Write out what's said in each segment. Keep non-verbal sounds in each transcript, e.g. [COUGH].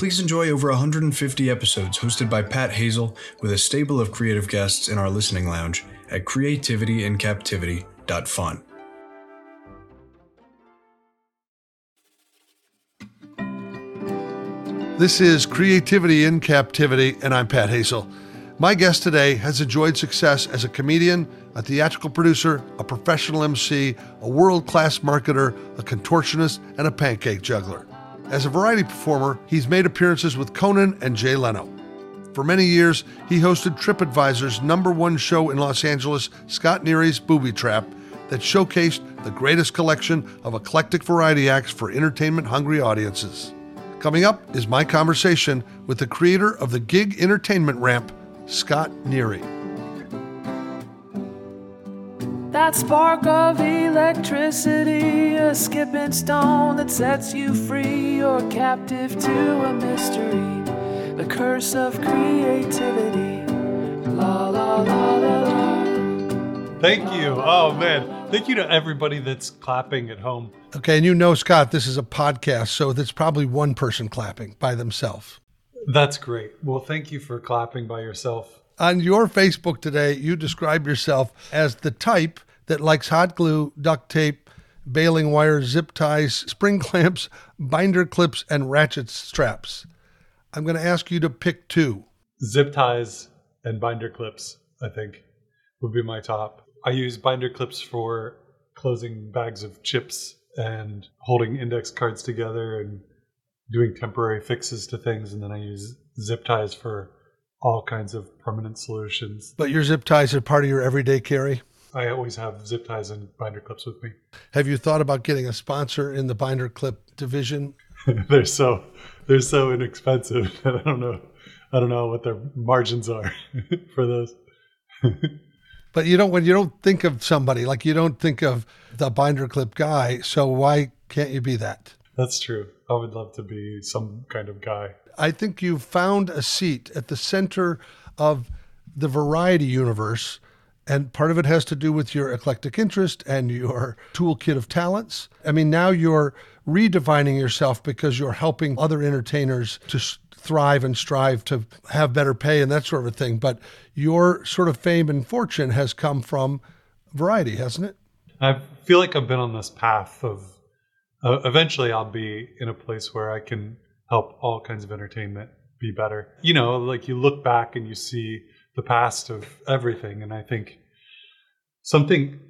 please enjoy over 150 episodes hosted by Pat Hazel with a stable of creative guests in our listening lounge at creativityincaptivity.fun. This is Creativity in Captivity, and I'm Pat Hazel. My guest today has enjoyed success as a comedian, a theatrical producer, a professional MC, a world class marketer, a contortionist, and a pancake juggler. As a variety performer, he's made appearances with Conan and Jay Leno. For many years, he hosted TripAdvisor's number one show in Los Angeles, Scot Nery's Boobie Trap, that showcased the greatest collection of eclectic variety acts for entertainment hungry audiences. Coming up is my conversation with the creator of the gig entertainment ramp, Scot Nery. That spark of electricity, a skipping stone that sets you free, or captive to a mystery, the curse of creativity. La la la la la. Thank you. Oh man, thank you to everybody that's clapping at home. Okay, and you know, Scot, this is a podcast, so there's probably one person clapping by themselves. That's great. Well, thank you for clapping by yourself. On your Facebook today, you describe yourself as the type that likes hot glue, duct tape, baling wire, zip ties, [LAUGHS] spring clamps, binder clips, and ratchet straps. I'm going to ask you to pick two. Zip ties and binder clips, I think, would be my top. I use binder clips for closing bags of chips and holding index cards together and doing temporary fixes to things. And then I use zip ties for all kinds of permanent solutions. But your zip ties are part of your everyday carry? I always have zip ties and binder clips with me. Have you thought about getting a sponsor in the binder clip division? [LAUGHS] they're so they're so inexpensive [LAUGHS] that I don't know I don't know what their margins are [LAUGHS] for those. but you don't when you don't think of somebody like you don't think of the binder clip guy. So why can't you be that? That's true. I would love to be some kind of guy. I think you've found a seat at the center of the variety universe. And part of it has to do with your eclectic interest and your toolkit of talents. I mean, now you're redefining yourself because you're helping other entertainers to thrive and strive to have better pay and that sort of thing. But your sort of fame and fortune has come from variety, hasn't it? I feel like I've been on this path of uh, eventually I'll be in a place where I can help all kinds of entertainment be better. You know, like you look back and you see the past of everything. And I think something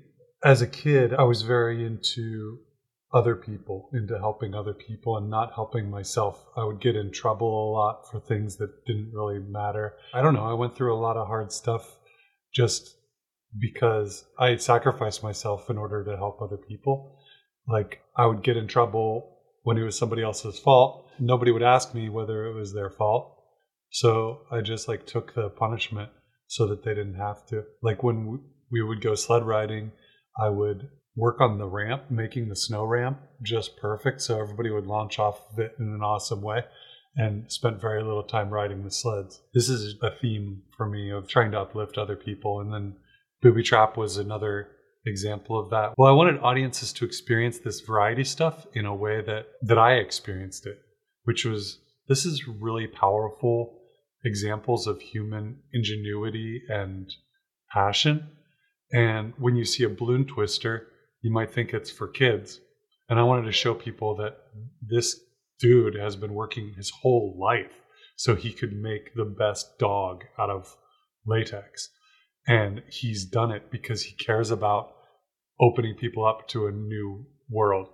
as a kid, I was very into other people, into helping other people and not helping myself. I would get in trouble a lot for things that didn't really matter. I don't know. I went through a lot of hard stuff just because I sacrificed myself in order to help other people. Like I would get in trouble when it was somebody else's fault. Nobody would ask me whether it was their fault. So I just like took the punishment so that they didn't have to. Like when we would go sled riding, I would work on the ramp, making the snow ramp just perfect so everybody would launch off of it in an awesome way and spent very little time riding the sleds. This is a theme for me of trying to uplift other people. And then Boobie Trap was another example of that. Well, I wanted audiences to experience this variety stuff in a way that that I experienced it, which was this is really powerful examples of human ingenuity and passion. And when you see a balloon twister, you might think it's for kids. And I wanted to show people that this dude has been working his whole life so he could make the best dog out of latex. And he's done it because he cares about opening people up to a new world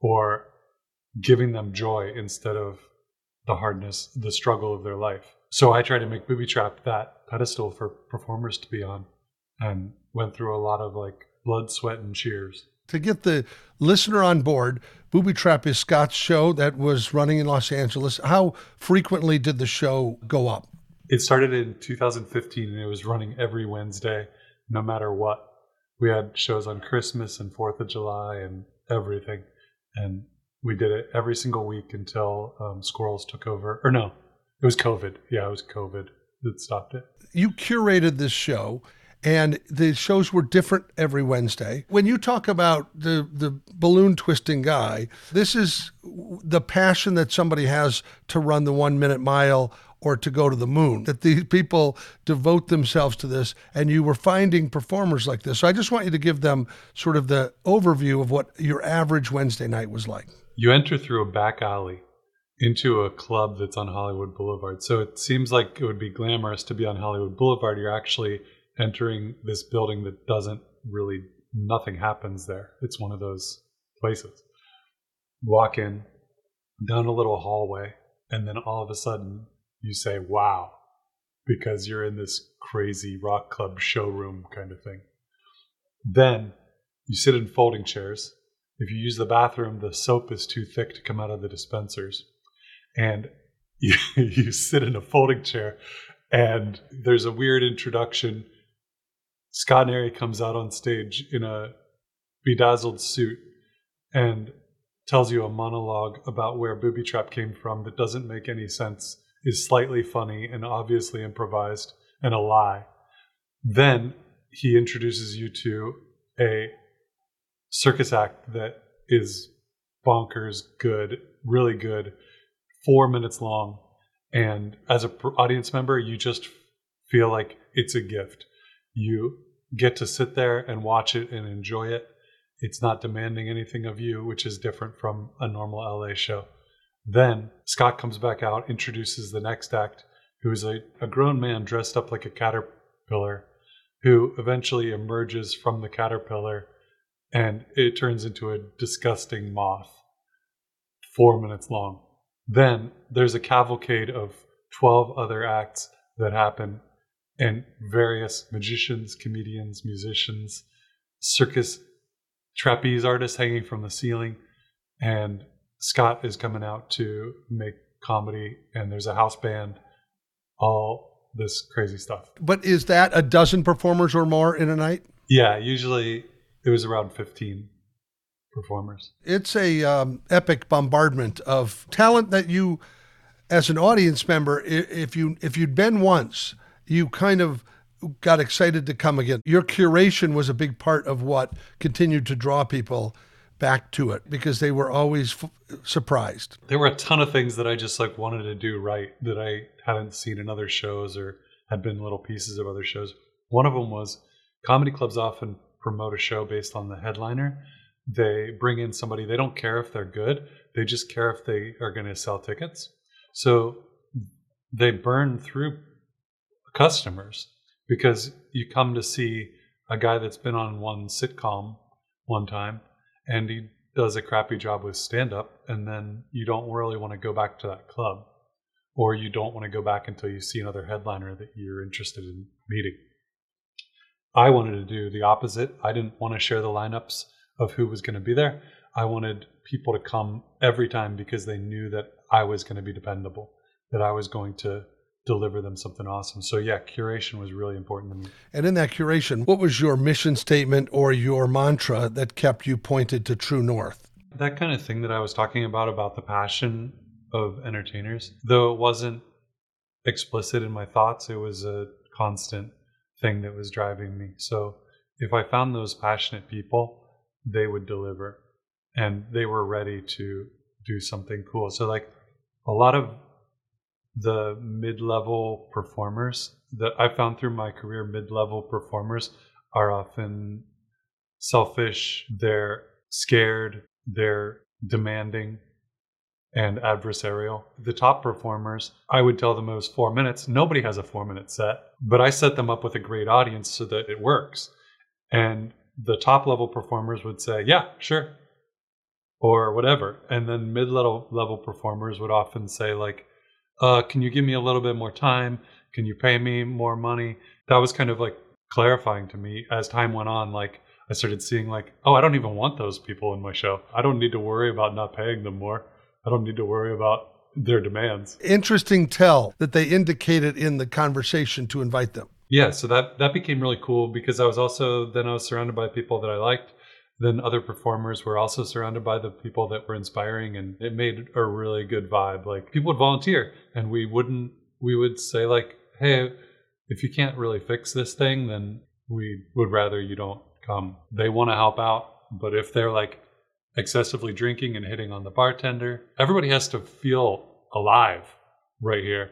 or giving them joy instead of the hardness, the struggle of their life. So I try to make Boobie Trap that pedestal for performers to be on and went through a lot of like blood, sweat, and cheers. To get the listener on board, Boobie Trap is Scot's show that was running in Los Angeles. How frequently did the show go up? It started in 2015 and it was running every Wednesday, no matter what. We had shows on Christmas and 4th of July and everything. And we did it every single week until um, Squirrels took over. Or no, it was COVID. Yeah, it was COVID that stopped it. You curated this show and the shows were different every Wednesday. When you talk about the the balloon twisting guy, this is the passion that somebody has to run the 1 minute mile or to go to the moon. That these people devote themselves to this and you were finding performers like this. So I just want you to give them sort of the overview of what your average Wednesday night was like. You enter through a back alley into a club that's on Hollywood Boulevard. So it seems like it would be glamorous to be on Hollywood Boulevard. You're actually entering this building that doesn't really nothing happens there. It's one of those places. Walk in down a little hallway, and then all of a sudden you say, "Wow," because you're in this crazy rock club showroom kind of thing. Then you sit in folding chairs. If you use the bathroom, the soap is too thick to come out of the dispensers, and [LAUGHS] you, you sit in a folding chair, and there's a weird introduction Scot Nery comes out on stage in a bedazzled suit and tells you a monologue about where Boobie Trap came from that doesn't make any sense, is slightly funny and obviously improvised and a lie. Then he introduces you to a circus act that is bonkers good, really good, four minutes long. And as an audience member, you just feel like it's a gift you get to sit there and watch it and enjoy it. It's not demanding anything of you, which is different from a normal LA show. Then Scot comes back out, introduces the next act, who is a, a grown man dressed up like a caterpillar, who eventually emerges from the caterpillar and it turns into a disgusting moth, four minutes long. Then there's a cavalcade of 12 other acts that happen and various magicians, comedians, musicians, circus trapeze artists hanging from the ceiling. And Scot is coming out to make comedy, and there's a house band, all this crazy stuff. But is that a dozen performers or more in a night? Yeah, usually it was around 15 performers. It's a um, epic bombardment of talent that you, as an audience member, if you if you'd been once, you kind of got excited to come again. Your curation was a big part of what continued to draw people back to it because they were always f- surprised. There were a ton of things that I just like wanted to do right that I hadn't seen in other shows or had been little pieces of other shows. One of them was comedy clubs often promote a show based on the headliner. They bring in somebody, they don't care if they're good, they just care if they are going to sell tickets. So they burn through customers because you come to see a guy that's been on one sitcom one time and he does a crappy job with stand up and then you don't really want to go back to that club or you don't want to go back until you see another headliner that you're interested in meeting. I wanted to do the opposite. I didn't want to share the lineups of who was going to be there. I wanted people to come every time because they knew that I was going to be dependable, that I was going to deliver them something awesome. So yeah, curation was really important to me. And in that curation, what was your mission statement or your mantra that kept you pointed to true north? That kind of thing that I was talking about about the passion of entertainers, though it wasn't explicit in my thoughts, it was a constant thing that was driving me. So if I found those passionate people, they would deliver and they were ready to do something cool. So like a lot of the mid-level performers that I found through my career, mid-level performers are often selfish, they're scared, they're demanding and adversarial. The top performers, I would tell them it was four minutes. Nobody has a four minute set, but I set them up with a great audience so that it works. And the top level performers would say, yeah, sure, or whatever. And then mid level level performers would often say, like, uh, can you give me a little bit more time? Can you pay me more money? That was kind of like clarifying to me as time went on. Like I started seeing like, oh, I don't even want those people in my show. I don't need to worry about not paying them more. I don't need to worry about their demands. Interesting tell that they indicated in the conversation to invite them. Yeah, so that that became really cool because I was also then I was surrounded by people that I liked. Then other performers were also surrounded by the people that were inspiring, and it made a really good vibe. Like people would volunteer, and we wouldn't. We would say like, "Hey, if you can't really fix this thing, then we would rather you don't come." They want to help out, but if they're like excessively drinking and hitting on the bartender, everybody has to feel alive right here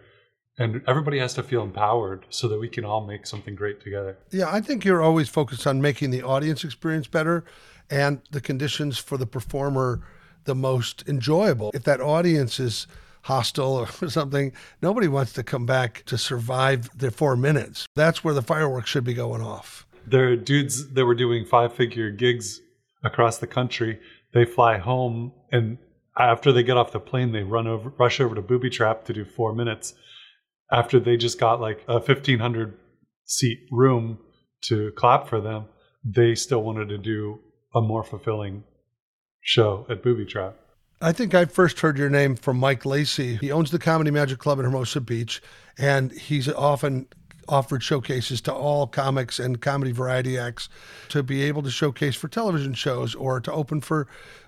and everybody has to feel empowered so that we can all make something great together. Yeah, I think you're always focused on making the audience experience better and the conditions for the performer the most enjoyable. If that audience is hostile or [LAUGHS] something, nobody wants to come back to survive their four minutes. That's where the fireworks should be going off. There are dudes that were doing five figure gigs across the country. They fly home and after they get off the plane, they run over, rush over to Boobie Trap to do four minutes after they just got like a 1500 seat room to clap for them, they still wanted to do a more fulfilling show at Boobie Trap. I think I first heard your name from Mike Lacey. He owns the Comedy Magic Club in Hermosa Beach, and he's often offered showcases to all comics and comedy variety acts to be able to showcase for television shows or to open for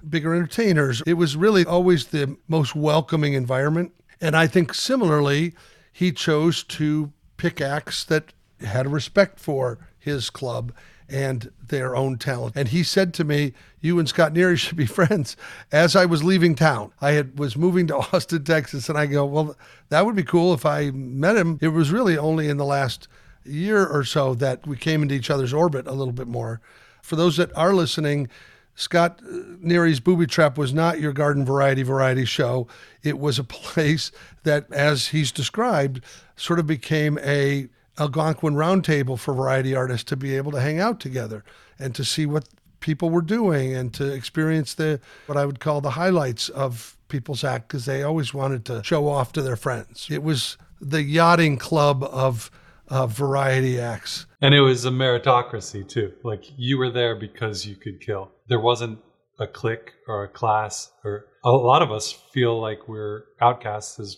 bigger entertainers. It was really always the most welcoming environment. And I think similarly, he chose to pick acts that had a respect for his club and their own talent. And he said to me, "You and Scot Nery [LAUGHS] should be friends." As I was leaving town, I had was moving to [LAUGHS] Austin, Texas, and I go, "Well, that would be cool if I met him." It was really only in the last year or so that we came into each other's orbit a little bit more. For those that are listening, Scot uh, Nery's Boobie Trap was not your garden variety variety show. It was a [LAUGHS] place that, as he's described, sort of became a Algonquin roundtable for variety artists to be able to hang out together and to see what people were doing and to experience the what I would call the highlights of people's act because they always wanted to show off to their friends. It was the yachting club of uh, variety acts. And it was a meritocracy too. Like you were there because you could kill. There wasn't a clique or a class or a lot of us feel like we're outcasts as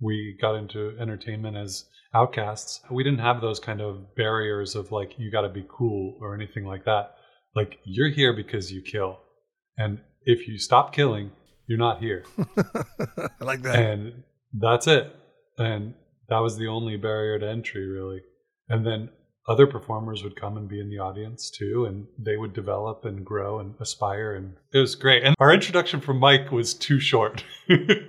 we got into entertainment as outcasts. We didn't have those kind of barriers of like you got to be cool or anything like that. Like you're here because you kill. And if you stop killing, you're not here. [LAUGHS] I like that. And that's it. And that was the only barrier to entry really and then other performers would come and be in the audience too and they would develop and grow and aspire and it was great and our introduction from mike was too short [LAUGHS]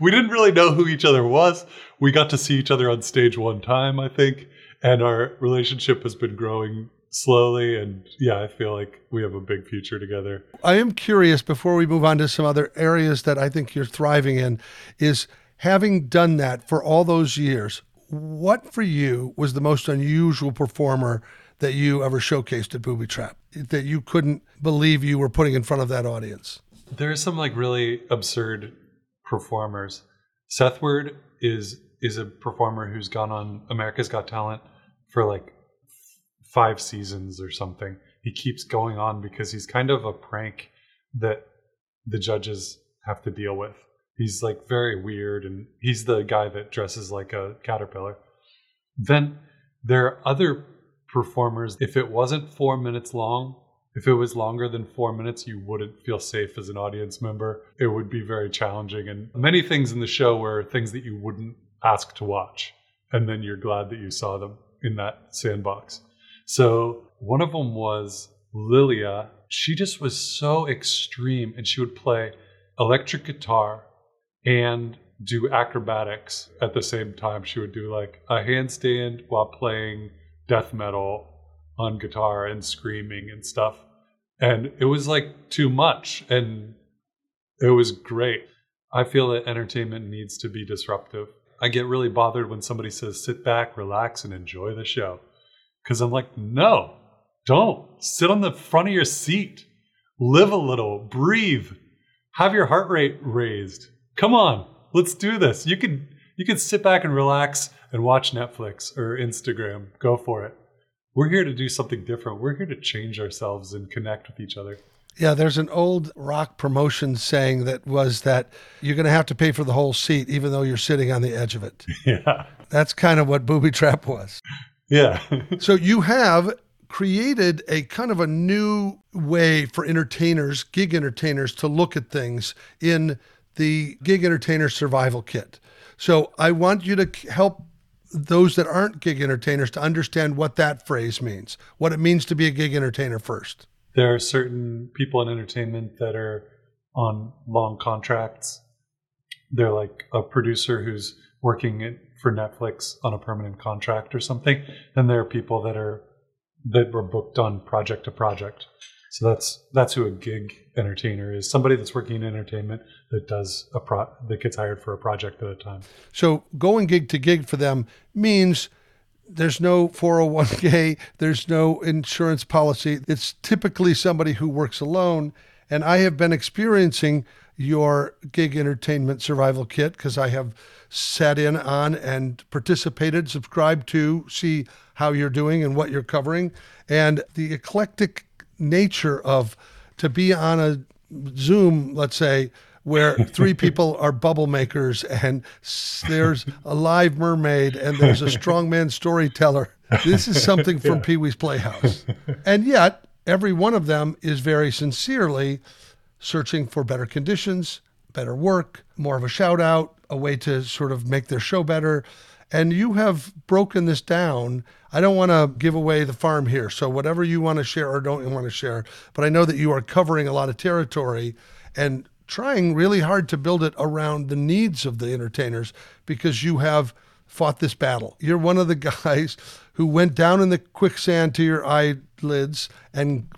we didn't really know who each other was we got to see each other on stage one time i think and our relationship has been growing slowly and yeah i feel like we have a big future together i am curious before we move on to some other areas that i think you're thriving in is having done that for all those years, what for you was the most unusual performer that you ever showcased at Boobie Trap that you couldn't believe you were putting in front of that audience? There are some like really absurd performers. Seth Word is is a performer who's gone on America's Got Talent for like five seasons or something. He keeps going on because he's kind of a prank that the judges have to deal with. He's like very weird, and he's the guy that dresses like a caterpillar. Then there are other performers. If it wasn't four minutes long, if it was longer than four minutes, you wouldn't feel safe as an audience member. It would be very challenging. And many things in the show were things that you wouldn't ask to watch. And then you're glad that you saw them in that sandbox. So one of them was Lilia. She just was so extreme and she would play electric guitar and do acrobatics at the same time. She would do like a handstand while playing death metal on guitar and screaming and stuff. And it was like too much. And it was great. I feel that entertainment needs to be disruptive. I get really bothered when somebody says, sit back, relax, and enjoy the show. Because I'm like, no, don't. Sit on the front of your seat, live a little, breathe, have your heart rate raised come on, let's do this. You can you can sit back and relax and watch Netflix or Instagram. Go for it. We're here to do something different. We're here to change ourselves and connect with each other. Yeah, there's an old rock promotion saying that was that you're going to have to pay for the whole seat, even though you're sitting on the edge of it. [LAUGHS] Yeah. That's kind of what Boobie Trap was. Yeah. [LAUGHS] So you have created a kind of a new way for entertainers, gig entertainers, to look at things in the Gig Entertainer Survival Kit. So I want you to help those that aren't gig entertainers to understand what that phrase means, what it means to be a gig entertainer first. there are certain people in entertainment that are on long contracts. They're like a producer who's working for Netflix on a permanent contract or something. Then there are people that are that were booked on project to project. So that's that's who a gig entertainer is. Somebody that's working in entertainment that does a pro that gets hired for a project at a time. So going gig to gig for them means there's no 401k, there's no insurance policy. It's typically somebody who works alone. And I have been experiencing your gig entertainment survival kit because I have sat in on and participated, subscribed to, see how you're doing and what you're covering. And the eclectic nature of to be on a Zoom, let's say, where [LAUGHS] three people are bubble makers and there's a live mermaid and there's a strongman storyteller. This is something from Pee Wee's Playhouse. And yet, every one of them is very sincerely searching for better conditions, better work, more of a shout out, a way to sort of make their show better. And you have broken this down. I don't want to give away the farm here. So, whatever you want to share or don't want to share, but I know that you are covering a lot of territory and trying really hard to build it around the needs of the entertainers because you have fought this battle. You're one of the [LAUGHS] guys who went down in the quicksand to your eyelids and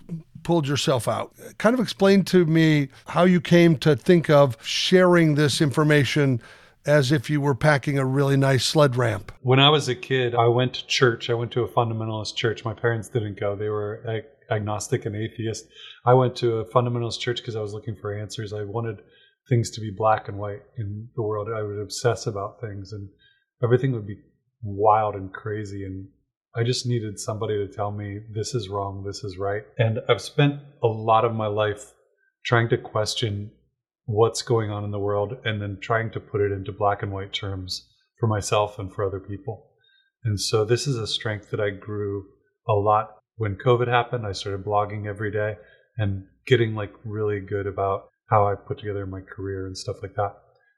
pulled yourself out. Kind of explain to me how you came to think of sharing this information as if you were packing a really nice sled ramp. When I was a kid, I went to church. I went to a fundamentalist church. My parents didn't go. They were ag- agnostic and atheist. I went to a fundamentalist church because I was looking for answers. I wanted things to be black and white in the world. I would obsess about things and everything would be wild and crazy. And I just needed somebody to tell me this is wrong, this is right. And I've spent a lot of my life trying to question what's going on in the world and then trying to put it into black and white terms for myself and for other people. And so this is a strength that I grew a lot when COVID happened. I started blogging every day and getting like really good about how I put together my career and stuff like that.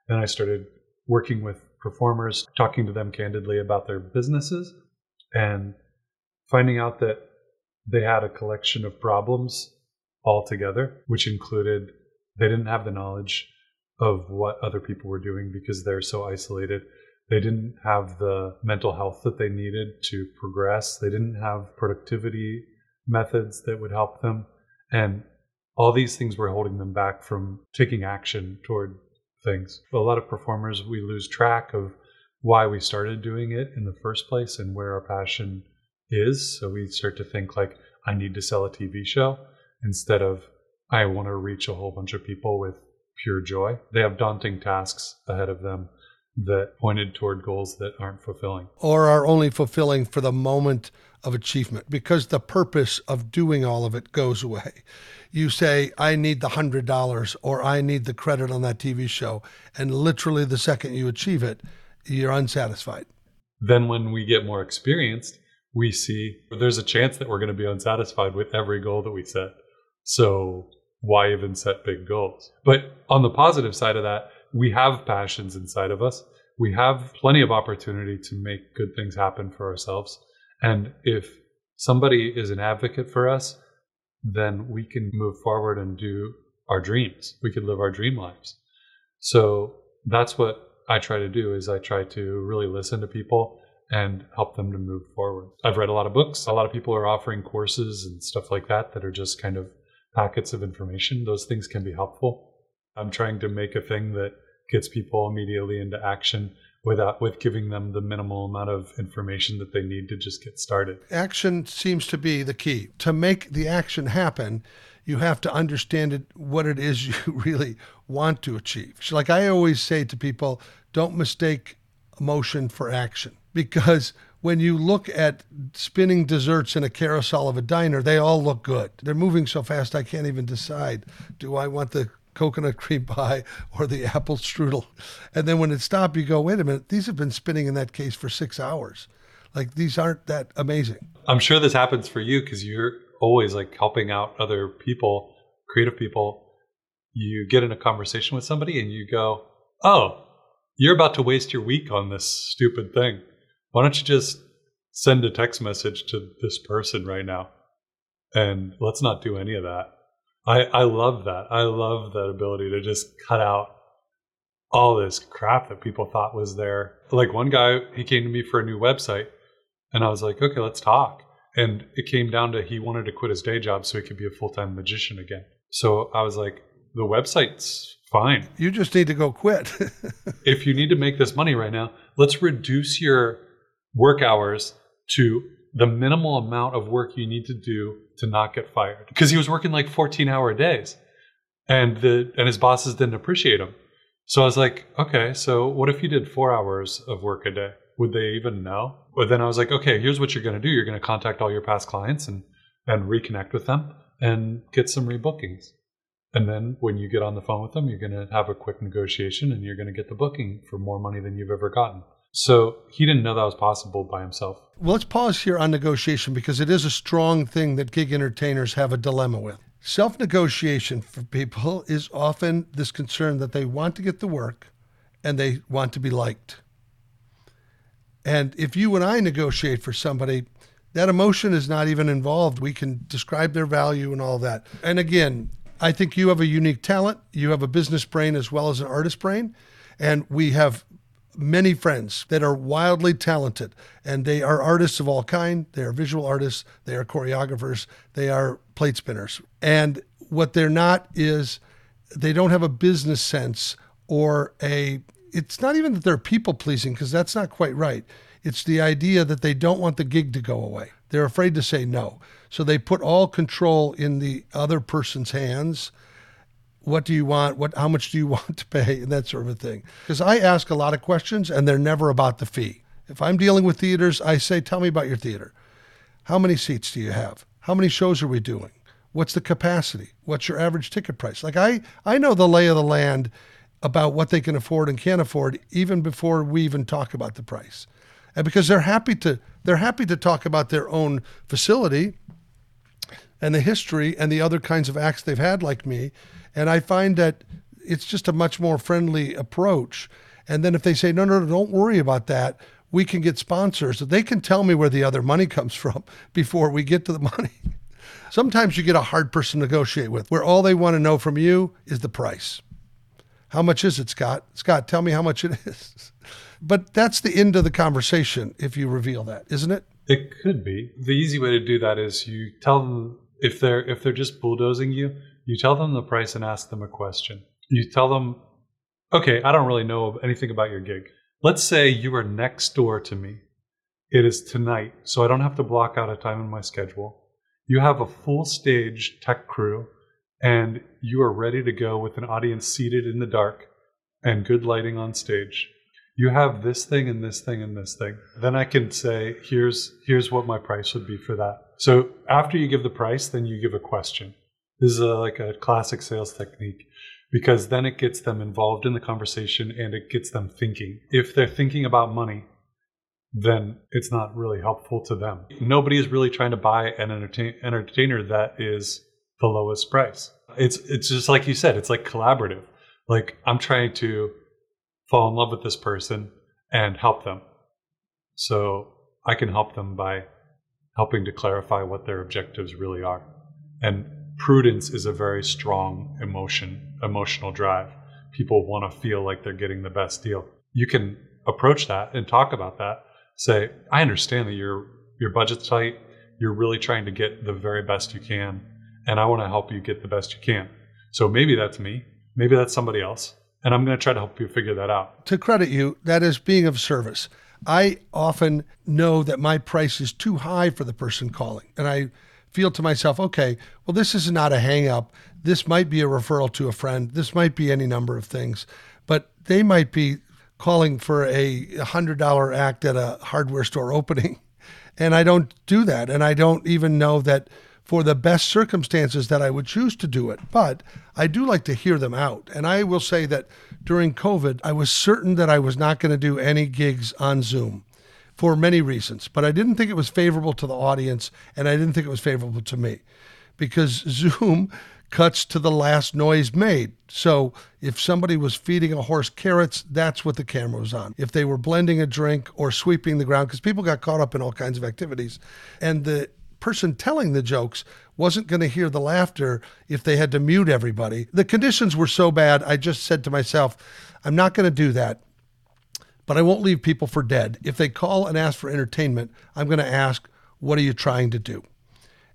Then I started working with performers, talking to them candidly about their businesses and finding out that they had a collection of problems all together, which included they didn't have the knowledge of what other people were doing because they're so isolated. They didn't have the mental health that they needed to progress. They didn't have productivity methods that would help them. And all these things were holding them back from taking action toward things. A lot of performers, we lose track of why we started doing it in the first place and where our passion is. So we start to think like, I need to sell a TV show instead of I want to reach a whole bunch of people with pure joy. They have daunting tasks ahead of them that pointed toward goals that aren't fulfilling. Or are only fulfilling for the moment of achievement because the purpose of doing all of it goes away. You say, I need the $100 or I need the credit on that TV show. And literally the second you achieve it, you're unsatisfied. Then, when we get more experienced, we see there's a chance that we're going to be unsatisfied with every goal that we set. So, why even set big goals? But on the positive side of that, we have passions inside of us. We have plenty of opportunity to make good things happen for ourselves. And if somebody is an advocate for us, then we can move forward and do our dreams. We could live our dream lives. So that's what I try to do is I try to really listen to people and help them to move forward. I've read a lot of books. A lot of people are offering courses and stuff like that that are just kind of packets of information. Those things can be helpful. I'm trying to make a thing that gets people immediately into action without with giving them the minimal amount of information that they need to just get started. Action seems to be the key. To make the action happen, you have to understand it, what it is [LAUGHS] you really want to achieve. Like I always say to people, don't mistake emotion for action because when you look at spinning desserts in a carousel of a diner, they all look good. They're moving so fast I can't even decide. Do I want the coconut cream pie or the apple strudel? And then when it stopped, you go, wait a minute, these have been spinning in that case for six hours. Like these aren't that amazing. I'm sure this happens for you because you're always like helping out other people, creative people. You get in a conversation with somebody and you go, oh, you're about to waste your week on this stupid thing. Why don't you just send a text message to this person right now? And let's not do any of that. I, I love that. I love that ability to just cut out all this crap that people thought was there. Like one guy, he came to me for a new website, and I was like, okay, let's talk. And it came down to he wanted to quit his day job so he could be a full time magician again. So I was like, the website's fine. You just need to go quit. [LAUGHS] if you need to make this money right now, let's reduce your work hours to the minimal amount of work you need to do to not get fired. Because he was working like 14 hour days and the and his bosses didn't appreciate him. So I was like, okay, so what if you did four hours of work a day? Would they even know? But then I was like, okay, here's what you're going to do. You're going to contact all your past clients and and reconnect with them and get some rebookings. And then when you get on the phone with them, you're going to have a quick negotiation and you're going to get the booking for more money than you've ever gotten. So he didn't know that was possible by himself. Well, let's pause here on negotiation because it is a strong thing that gig entertainers have a dilemma with. Self negotiation for people is often this concern that they want to get the work and they want to be liked. And if you and I negotiate for somebody, that emotion is not even involved. We can describe their value and all that. And again, I think you have a unique talent. You have a business brain as well as an artist brain. And we have many friends that are wildly talented and they are artists of all kind. They are visual artists. They are choreographers. They are plate spinners. And what they're not is they don't have a business sense or a it's not even that they're people pleasing because that's not quite right. It's the idea that they don't want the gig to go away. They're afraid to say no. So they put all control in the other person's hands what do you want? What, how much do you [LAUGHS] want to pay? And that sort of a thing. Because I ask a lot of questions and they're never about the fee. If I'm dealing with theaters, I say, tell me about your theater. How many seats do you have? How many shows are we doing? What's the capacity? What's your average ticket price? Like I, I know the lay of the land about what they can afford and can't afford even before we even talk about the price. And because they're happy to they're happy to talk about their own facility and the history and the other kinds of acts they've had like me and I find that it's just a much more friendly approach. And then if they say, no, no, no, don't worry about that, we can get sponsors. They can tell me where the other money comes [LAUGHS] from before we get to the money. Sometimes you get a hard person to negotiate with where all they want to know from you is the price. How much is it, Scot? Scot, tell me how much it is. [LAUGHS] But that's the end of the conversation if you reveal that, isn't it? It could be. The easy way to do that is you tell them if they're if they're just bulldozing you, you tell them the price and ask them a question. You tell them, okay, I don't really know anything about your gig. Let's say you are next door to me. It is tonight, so I don't have to block out a time in my schedule. You have a full stage tech crew, and you are ready to go with an audience seated in the dark and good lighting on stage. You have this thing and this thing and this thing. Then I can say, here's here's what my price would be for that. So after you give the price, then you give a question. This is a, like a classic sales technique because then it gets them involved in the conversation and it gets them thinking. If they're thinking about money, then it's not really helpful to them. Nobody is really trying to buy an entertain- entertainer that is the lowest price. It's it's just like you said, it's like collaborative. Like I'm trying to fall in love with this person and help them. So I can help them by helping to clarify what their objectives really are. And prudence is a very strong emotion, emotional drive. People want to feel like they're getting the best deal. You can approach that and talk about that. Say, I understand that your your budget's tight. You're really trying to get the very best you can, and I want to help you get the best you can. So maybe that's me. Maybe that's somebody else. And I'm going to try to help you figure that out. To credit you, that is being of service. I often know that my price is too high for the person calling, and I feel to myself, okay, well, this is not a hang up. This might be a referral to a friend. This might be any number of things, but they might be calling for a $100 act at a hardware store opening. [LAUGHS] And I don't do that. And I don't even know that for the best circumstances that I would choose to do it. But I do like to hear them out. And I will say that during COVID, I was certain that I was not going to do any gigs on Zoom for many reasons. But I didn't think it was favorable to the audience and I didn't think it was favorable to me because Zoom cuts to the last noise made. So if somebody was feeding a horse carrots, that's what the camera was on. If they were blending a drink or sweeping the ground, because people got caught up in all kinds of activities, and the person telling the jokes wasn't going to hear the laughter if they had to mute everybody. The conditions were so bad, I just said to myself, I'm not going to do that. But I won't leave people for dead. If they call and ask for entertainment, I'm going to ask, What are you trying to do?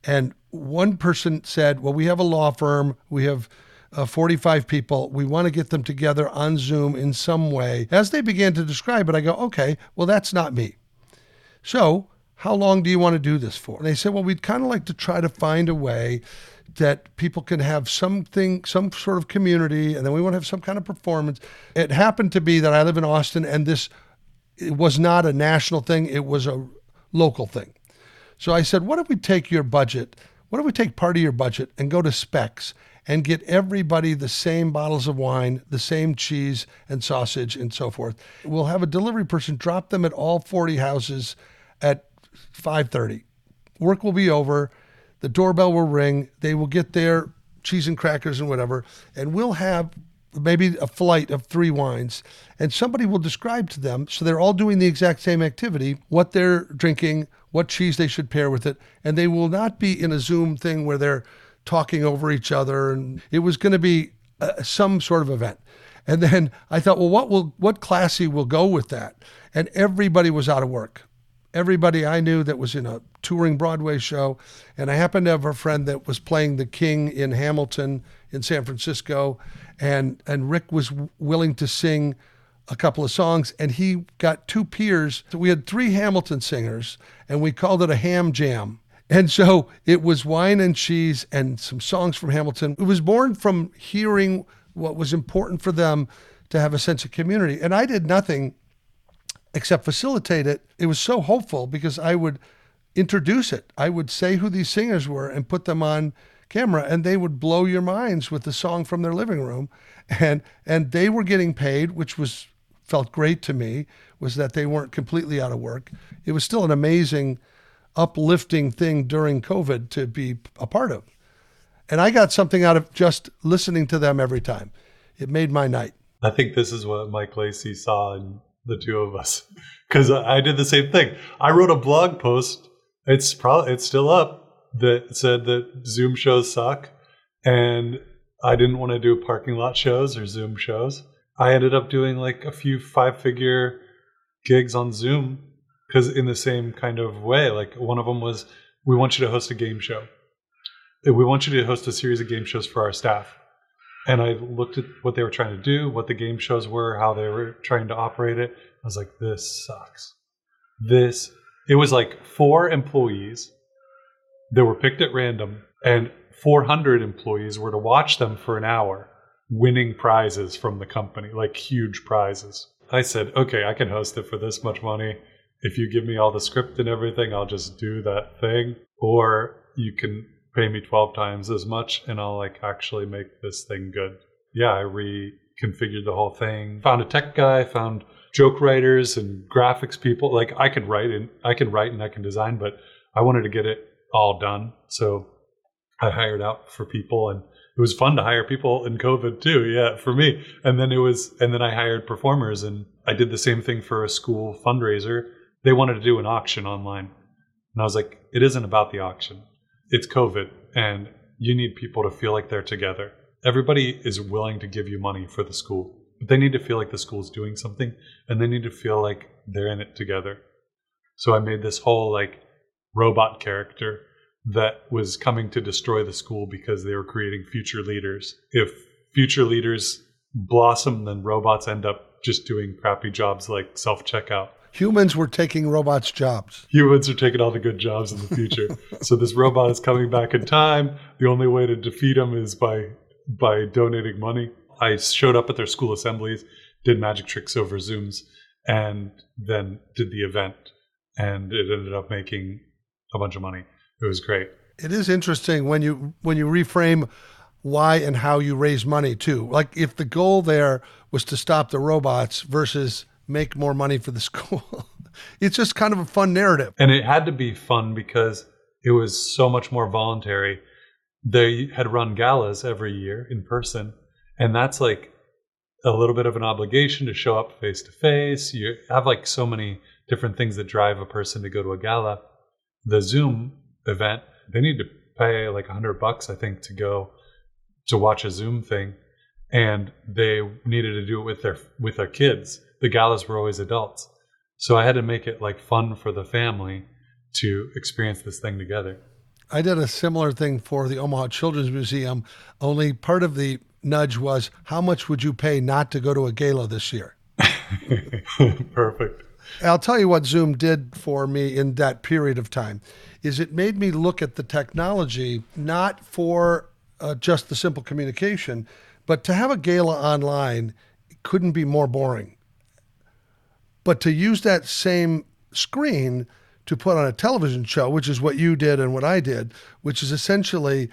And one person said, Well, we have a law firm, we have uh, 45 people. We want to get them together on Zoom in some way. As they began to describe it, I go, Okay, well, that's not me. So, how long do you want to do this for? And they said, Well, we'd kind of like to try to find a way that people can have something, some sort of community, and then we want to have some kind of performance. It happened to be that I live in Austin, and this it was not a national thing, it was a local thing. So I said, What if we take your budget? What if we take part of your budget and go to Spec's and get everybody the same bottles of wine, the same cheese and sausage and so forth? We'll have a delivery person drop them at all 40 houses at 5:30. Work will be over. The doorbell will ring. They will get their cheese and crackers and whatever, and we'll have maybe a flight of three wines, and somebody will describe to them. So they're all doing the exact same activity, what they're drinking, what cheese they should pair with it, and they will not be in a Zoom thing where they're talking over each other. And it was going to be uh, some sort of event. And then I thought, well, what will what classy will go with that? And everybody was out of work. Everybody I knew that was in a touring Broadway show, and I happened to have a friend that was playing the King in Hamilton in San Francisco, and and Rick was willing to sing a couple of songs, and he got two peers. So we had three Hamilton singers, and we called it a ham jam. And so it was wine and cheese and some songs from Hamilton. It was born from hearing what was important for them to have a sense of community. And I did nothing except facilitate it. It was so hopeful because I would introduce it. I would say who these singers were and put them on camera and they would blow your minds with the song from their living room and and they were getting paid which was felt great to me was that they weren't completely out of work. It was still an amazing, uplifting thing during COVID to be a part of. And I got something out of just listening to them every time. It made my night. I think this is what Mike Lacey saw in the two of us [LAUGHS] because I did the same thing. I wrote a blog post. It's probably it's still up that said that Zoom shows suck, and I didn't want to do parking lot shows or Zoom shows. I ended up doing like a few five figure gigs on Zoom because in the same kind of way, like one of them was, we want you to host a game show. We want you to host a series of game shows for our staff. And I looked at what they were trying to do, what the game shows were, how they were trying to operate it. I was like, this sucks. This, it was like four employees that were picked at random, and 400 employees were to watch them for an hour winning prizes from the company, like huge prizes. I said, okay, I can host it for this much money. If you give me all the script and everything, I'll just do that thing. Or you can pay me 12 times as much and I'll like actually make this thing good. Yeah, I reconfigured the whole thing. Found a tech guy, found joke writers and graphics people. Like I could write and I can write and I can design, but I wanted to get it all done. So I hired out for people and it was fun to hire people in COVID too. Yeah, for me. And then it was, and then I hired performers and I did the same thing for a school fundraiser. They wanted to do an auction online. And I was like, it isn't about the auction. It's COVID and you need people to feel like they're together. Everybody is willing to give you money for the school, but they need to feel like the school's doing something and they need to feel like they're in it together. So I made this whole like robot character that was coming to destroy the school because they were creating future leaders. If future leaders blossom, then robots end up just doing crappy jobs like self checkout. Humans were taking robots' jobs. Humans are taking all the good jobs in the future. [LAUGHS] so this robot is coming back in time. The only way to defeat him is by by donating money. I showed up at their school assemblies did magic tricks over Zooms, and then did the event, and it ended up making a bunch of money. It was great. It is interesting when you when you reframe why and how you raise money too. Like if the goal there was to stop the robots versus make more money for the [LAUGHS] school. it's just kind of a fun narrative. And it had to be fun because it was so much more voluntary. They had run galas every year in person, and that's like a little bit of an obligation to show up face to face. You have like so many different things that drive a person to go to a gala. The Zoom event, they need to pay like a hundred bucks, I think, to go to watch a Zoom thing, and they needed to do it with their with their kids. The galas were always adults, so I had to make it like fun for the family to experience this thing together. I did a similar thing for the Omaha Children's Museum. Only part of the nudge was, how much would you pay not to go to a gala this year? [LAUGHS] Perfect. I'll tell you what Zoom did for me in that period of time is it made me look at the technology not for uh, just the simple communication, but to have a gala online couldn't be more boring. But to use that same screen to put on a television show, which is what you did and what I did, which is essentially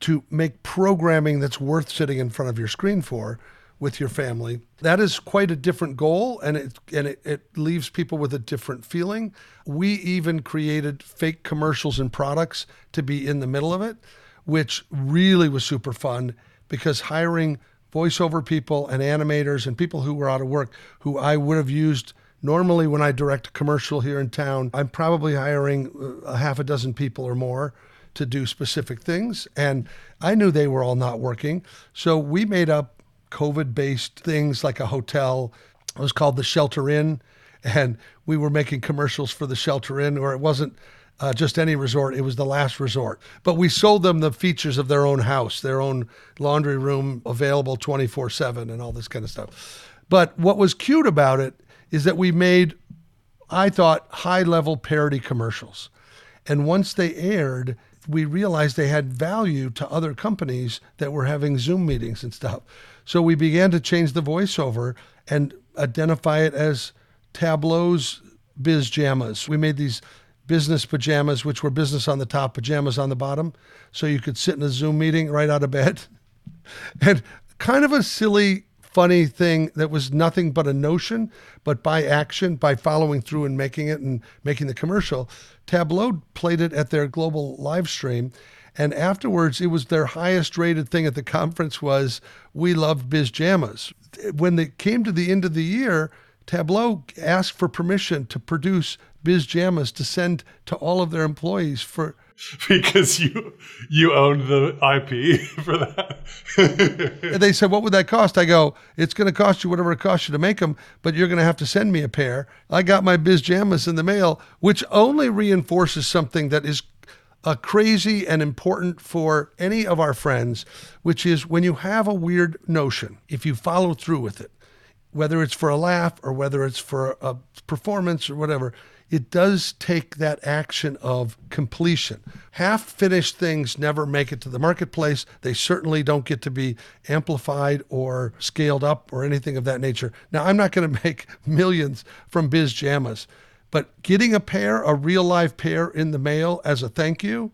to make programming that's worth sitting in front of your screen for with your family. That is quite a different goal and it and it, it leaves people with a different feeling. We even created fake commercials and products to be in the middle of it, which really was super fun because hiring voiceover people and animators and people who were out of work who I would have used normally when I direct a commercial here in town, I'm probably hiring uh, a half a dozen people or more to do specific things. And I knew they were all not working. So we made up COVID based things like a hotel. It was called the Shelter Inn. And we were making commercials for the Shelter Inn, or it wasn't uh, just any resort, it was the last resort. But we sold them the features of their own house, their own laundry room available 24 7 and all this kind of stuff. But what was cute about it is that we made, I thought, high level parody commercials. And once they aired, we realized they had value to other companies that were having Zoom meetings and stuff. So we began to change the voiceover and identify it as Tableau's biz jammas. We made these business pajamas, which were business on the top, pajamas on the bottom. So you could sit in a Zoom meeting right out of bed. [LAUGHS] and kind of a silly funny thing that was nothing but a notion, but by action, by following through and making it and making the commercial, Tableau played it at their global live stream. And afterwards, it was their highest rated thing at the conference was we loved bizjamas. When they came to the end of the year, Tableau asked for permission to produce bizjamas to send to all of their employees for [LAUGHS] because you you owned the IP [LAUGHS] for that. and they said, "What would that cost?" I go, "It's going to cost you whatever it costs you to make them, but you're going to have to send me a pair." I got my Biz Jammas in the mail, which only reinforces something that is uh, crazy and important for any of our friends, which is when you have a weird notion, if you follow through with it, whether it's for a laugh or whether it's for a performance or whatever it does take that action of completion. Half finished things never make it to the marketplace. They certainly don't get to be amplified or scaled up or anything of that nature. Now, I'm not going [LAUGHS] to make millions from Biz Jammas, but getting a pair, a real live pair in the mail as a thank you,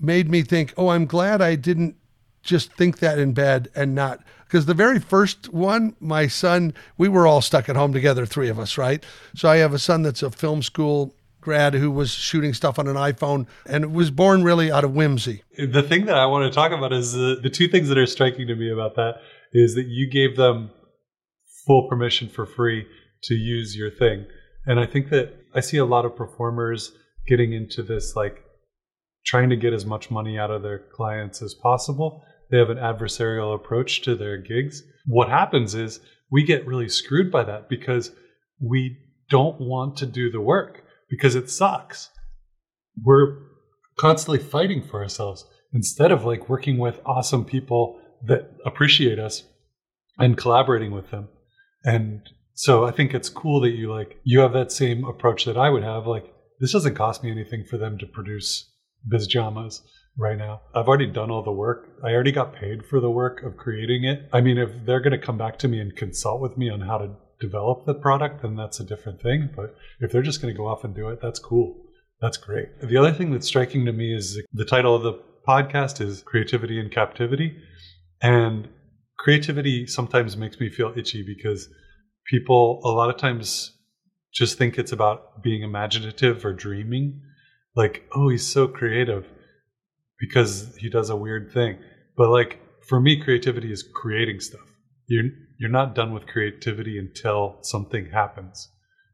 made me think, oh, I'm glad I didn't just think that in bed and not because the very first one, my son, we were all stuck at home together, three of us, right? So I have a son that's a film school grad who was shooting stuff on an iPhone and it was born really out of whimsy. The thing that I want to talk about is the, the two things that are striking to me about that is that you gave them full permission for free to use your thing. And I think that I see a lot of performers getting into this like trying to get as much money out of their clients as possible they have an adversarial approach to their gigs. What happens is we get really screwed by that because we don't want to do the work because it sucks. We're constantly fighting for ourselves instead of like working with awesome people that appreciate us and collaborating with them. And so I think it's cool that you like you have that same approach that I would have like this doesn't cost me anything for them to produce biz jammas right now. I've already done all the work. I already got paid for the work of creating it. I mean, if they're going to come back to me and consult with me on how to develop the product, then that's a different thing. But if they're just going to go off and do it, that's cool. That's great. The other thing that's striking to me is the title of the podcast is Creativity in Captivity. And creativity sometimes makes me feel itchy because people a lot of times just think it's about being imaginative or dreaming. Like, oh, he's so creative because he does a weird thing. But like for me, creativity is creating stuff. You're you're not done with creativity until something happens,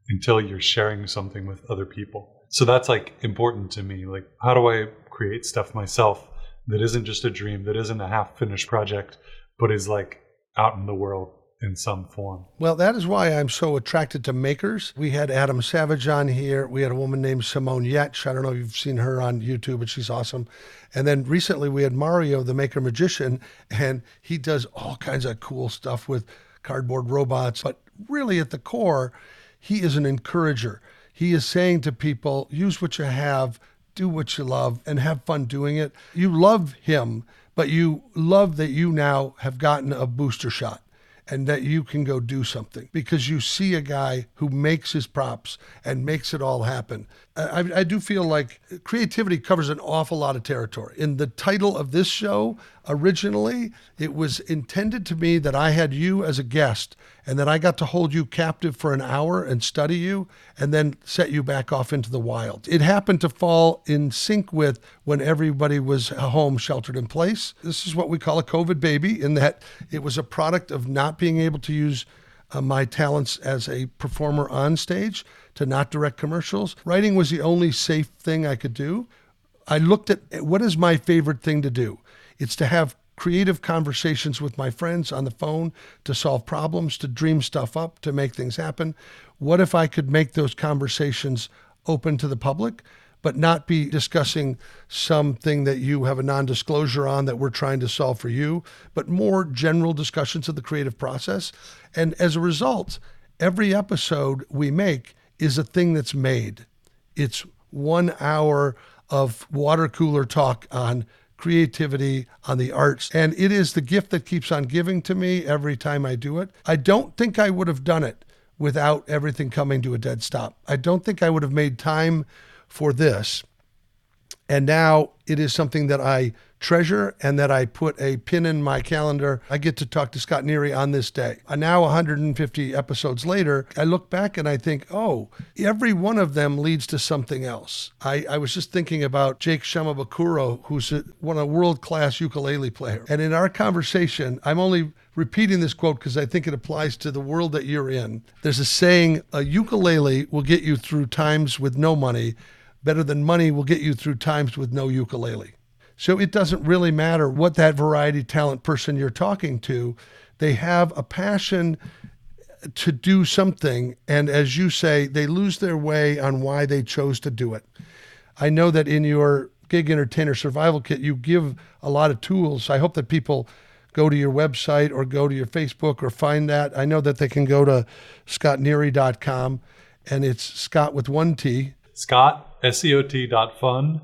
until you're sharing something with other people. So that's like important to me. Like, how do I create stuff myself that isn't just a dream, that isn't a half finished project, but is like out in the world in some form. Well, that is why I'm so attracted to makers. We had Adam Savage on here. We had a woman named Simone Giertz. I don't know if you've seen her on YouTube, but she's awesome. And then recently we had Mario, the maker magician, and he does all kinds of cool stuff with cardboard robots. But really, at the core, he is an encourager. He is saying to people, use what you have, do what you love, and have fun doing it. You love him, but you love that you now have gotten a booster shot and that you can go do something because you see a guy who makes his props and makes it all happen. I, I, do feel like creativity covers an awful lot of territory. In the title of this show, originally, it was intended to me that I had you as a guest and that I got to hold you captive for an hour and study you and then set you back off into the wild. It happened to fall in sync with when everybody was home sheltered in place. This is what we call a COVID baby, in that it was a product of not being able to use uh, my talents as a performer on stage to not direct commercials. Writing was the only safe thing I could do. I looked at what is my favorite thing to do? It's to have creative conversations with my friends on the phone to solve problems, to dream stuff up, to make things happen. What if I could make those conversations open to the public? But not be discussing something that you have a non disclosure on that we're trying to solve for you, but more general discussions of the creative process. And as a result, every episode we make is a thing that's made. It's one hour of water cooler talk on creativity, on the arts. And it is the gift that keeps on giving to me every time I do it. I don't think I would have done it without everything coming to a dead stop. I don't think I would have made time for this. And now it is something that I treasure and that I put a pin in my calendar. I get to talk to Scot Nery on this day. Now, 150 episodes later, I look back and I think, oh, every one of them leads to something else. I, I was just thinking about Jake Shimabukuro, who's a, one a world class ukulele player. And in our conversation, I'm only repeating this quote because I think it applies to the world that you're in. There's a saying, a ukulele will get you through times with no money better than money will get you through times with no ukulele. So it doesn't really matter what that variety talent person you're talking to. They have a passion to do something. And as you say, they lose their way on why they chose to do it. I know that in your gig entertainer survival kit, you give a lot of tools. I hope that people go to your website or go to your Facebook or find that. I know that they can go to scotnery.com and it's Scot with one T. Scot, S-C-O-T dot fun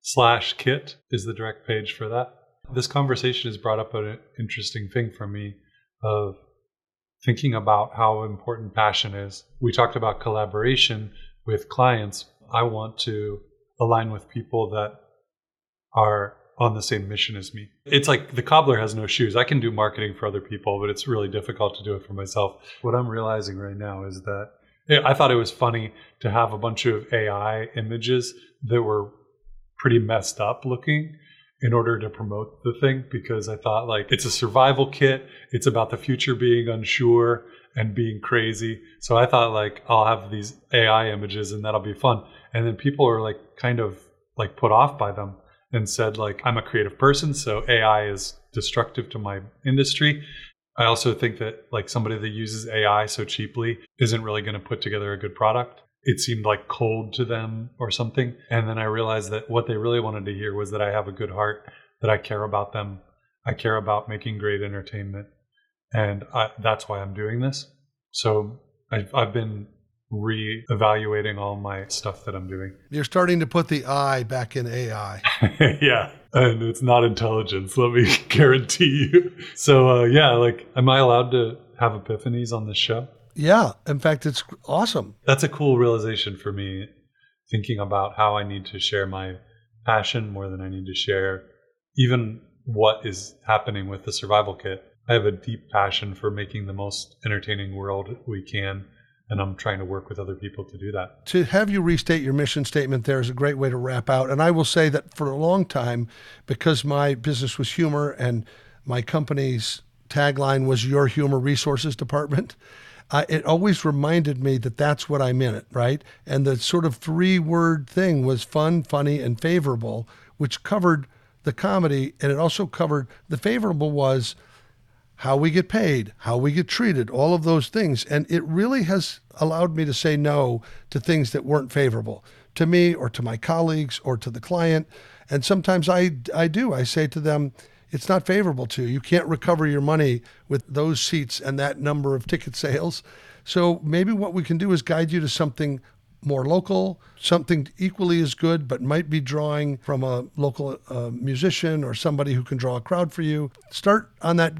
slash kit is the direct page for that. This conversation has brought up an interesting thing for me of thinking about how important passion is. We talked about collaboration with clients. I want to align with people that are on the same mission as me. It's like the cobbler has no shoes. I can do marketing for other people, but it's really difficult to do it for myself. What I'm realizing right now is that I thought it was funny to have a bunch of AI images that were pretty messed up looking in order to promote the thing because I thought like it's a survival kit. It's about the future being unsure and being crazy. So I thought like I'll have these AI images and that'll be fun. And then people are like kind of like put off by them and said like I'm a creative person, so AI is destructive to my industry. I also think that like somebody that uses AI so cheaply isn't really going to put together a good product it seemed like cold to them or something. And then I realized that what they really wanted to hear was that I have a good heart, that I care about them, I care about making great entertainment, and I, that's why I'm doing this. So I've, I've been re-evaluating all my stuff that I'm doing. You're starting to put the I back in AI. [LAUGHS] yeah. And it's not intelligence. Let me [LAUGHS] guarantee you. So uh, yeah, like, am I allowed to have epiphanies on this show? Yeah, in fact, it's awesome. That's a cool realization for me. Thinking about how I need to share my passion more than I need to share even what is happening with the survival kit. I have a deep passion for making the most entertaining world we can and I'm trying to work with other people to do that. To have you restate your mission statement there is a great way to wrap out. And I will say that for a long time, because my business was humor and my company's tagline was Your Humor Resources Department, uh, it always reminded me that that's what I'm in it, right? And the sort of three word thing was fun, funny, and favorable, which covered the comedy. And it also covered the favorable was how we get paid, how we get treated, all of those things. And it really has allowed me to say no to things that weren't favorable to me or to my colleagues or to the client. And sometimes I, I do. I say to them, it's not favorable to you. You can't recover your money with those seats and that number of ticket sales. So maybe what we can do is guide you to something more local, something equally as good, but might be drawing from a local uh, musician or somebody who can draw a crowd for you. Start on that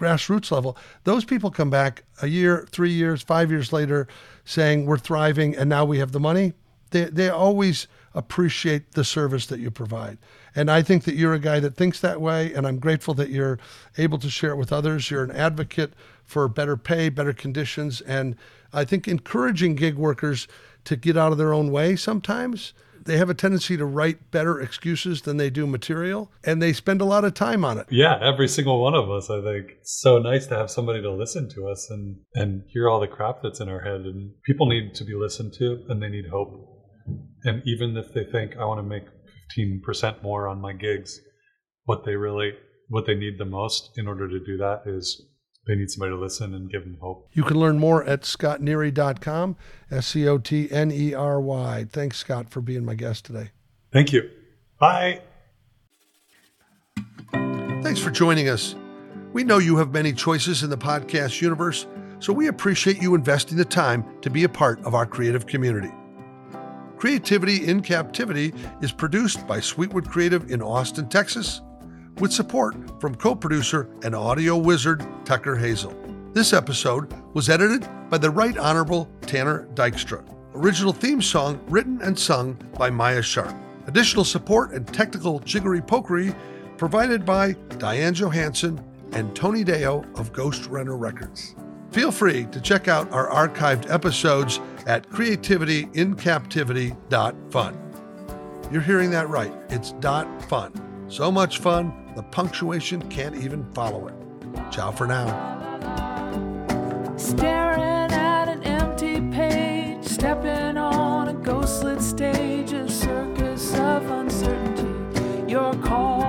grassroots level, those people come back a year, three years, five years later saying we're thriving and now we have the money. They, they always appreciate the service that you provide. And I think that you're a guy that thinks that way. And I'm grateful that you're able to share it with others. You're an advocate for better pay, better conditions. And I think encouraging gig workers to get out of their own way sometimes they have a tendency to write better excuses than they do material, and they spend a lot of time on it. Yeah, every single one of us. I think it's so nice to have somebody to listen to us and and hear all the crap that's in our head. And people need to be listened to, and they need hope. And even if they think I want to make fifteen percent more on my gigs, what they really what they need the most in order to do that is they need somebody to listen and give them hope. You can learn more at scotnery.com, S C O T N E R Y. Thanks, Scot, for being my guest today. Thank you. Bye. Thanks for joining us. We know you have many choices in the podcast universe, so we appreciate you investing the time to be a part of our creative community. Creativity in Captivity is produced by Sweetwood Creative in Austin, Texas with support from co producer and audio wizard Tucker Hazel. This episode was edited by the Right Honorable Tanner Dykstra. Original theme song written and sung by Maya Sharp. Additional support and technical jiggery pokery provided by Diane Johansson and Tony Deo of Ghost Runner Records. Feel free to check out our archived episodes at creativityincaptivity.fun. You're hearing that right. It's dot fun. So much fun, the punctuation can't even follow it. Ciao for now. Staring at an empty page, stepping on a ghostlit stage, a circus of uncertainty. Your call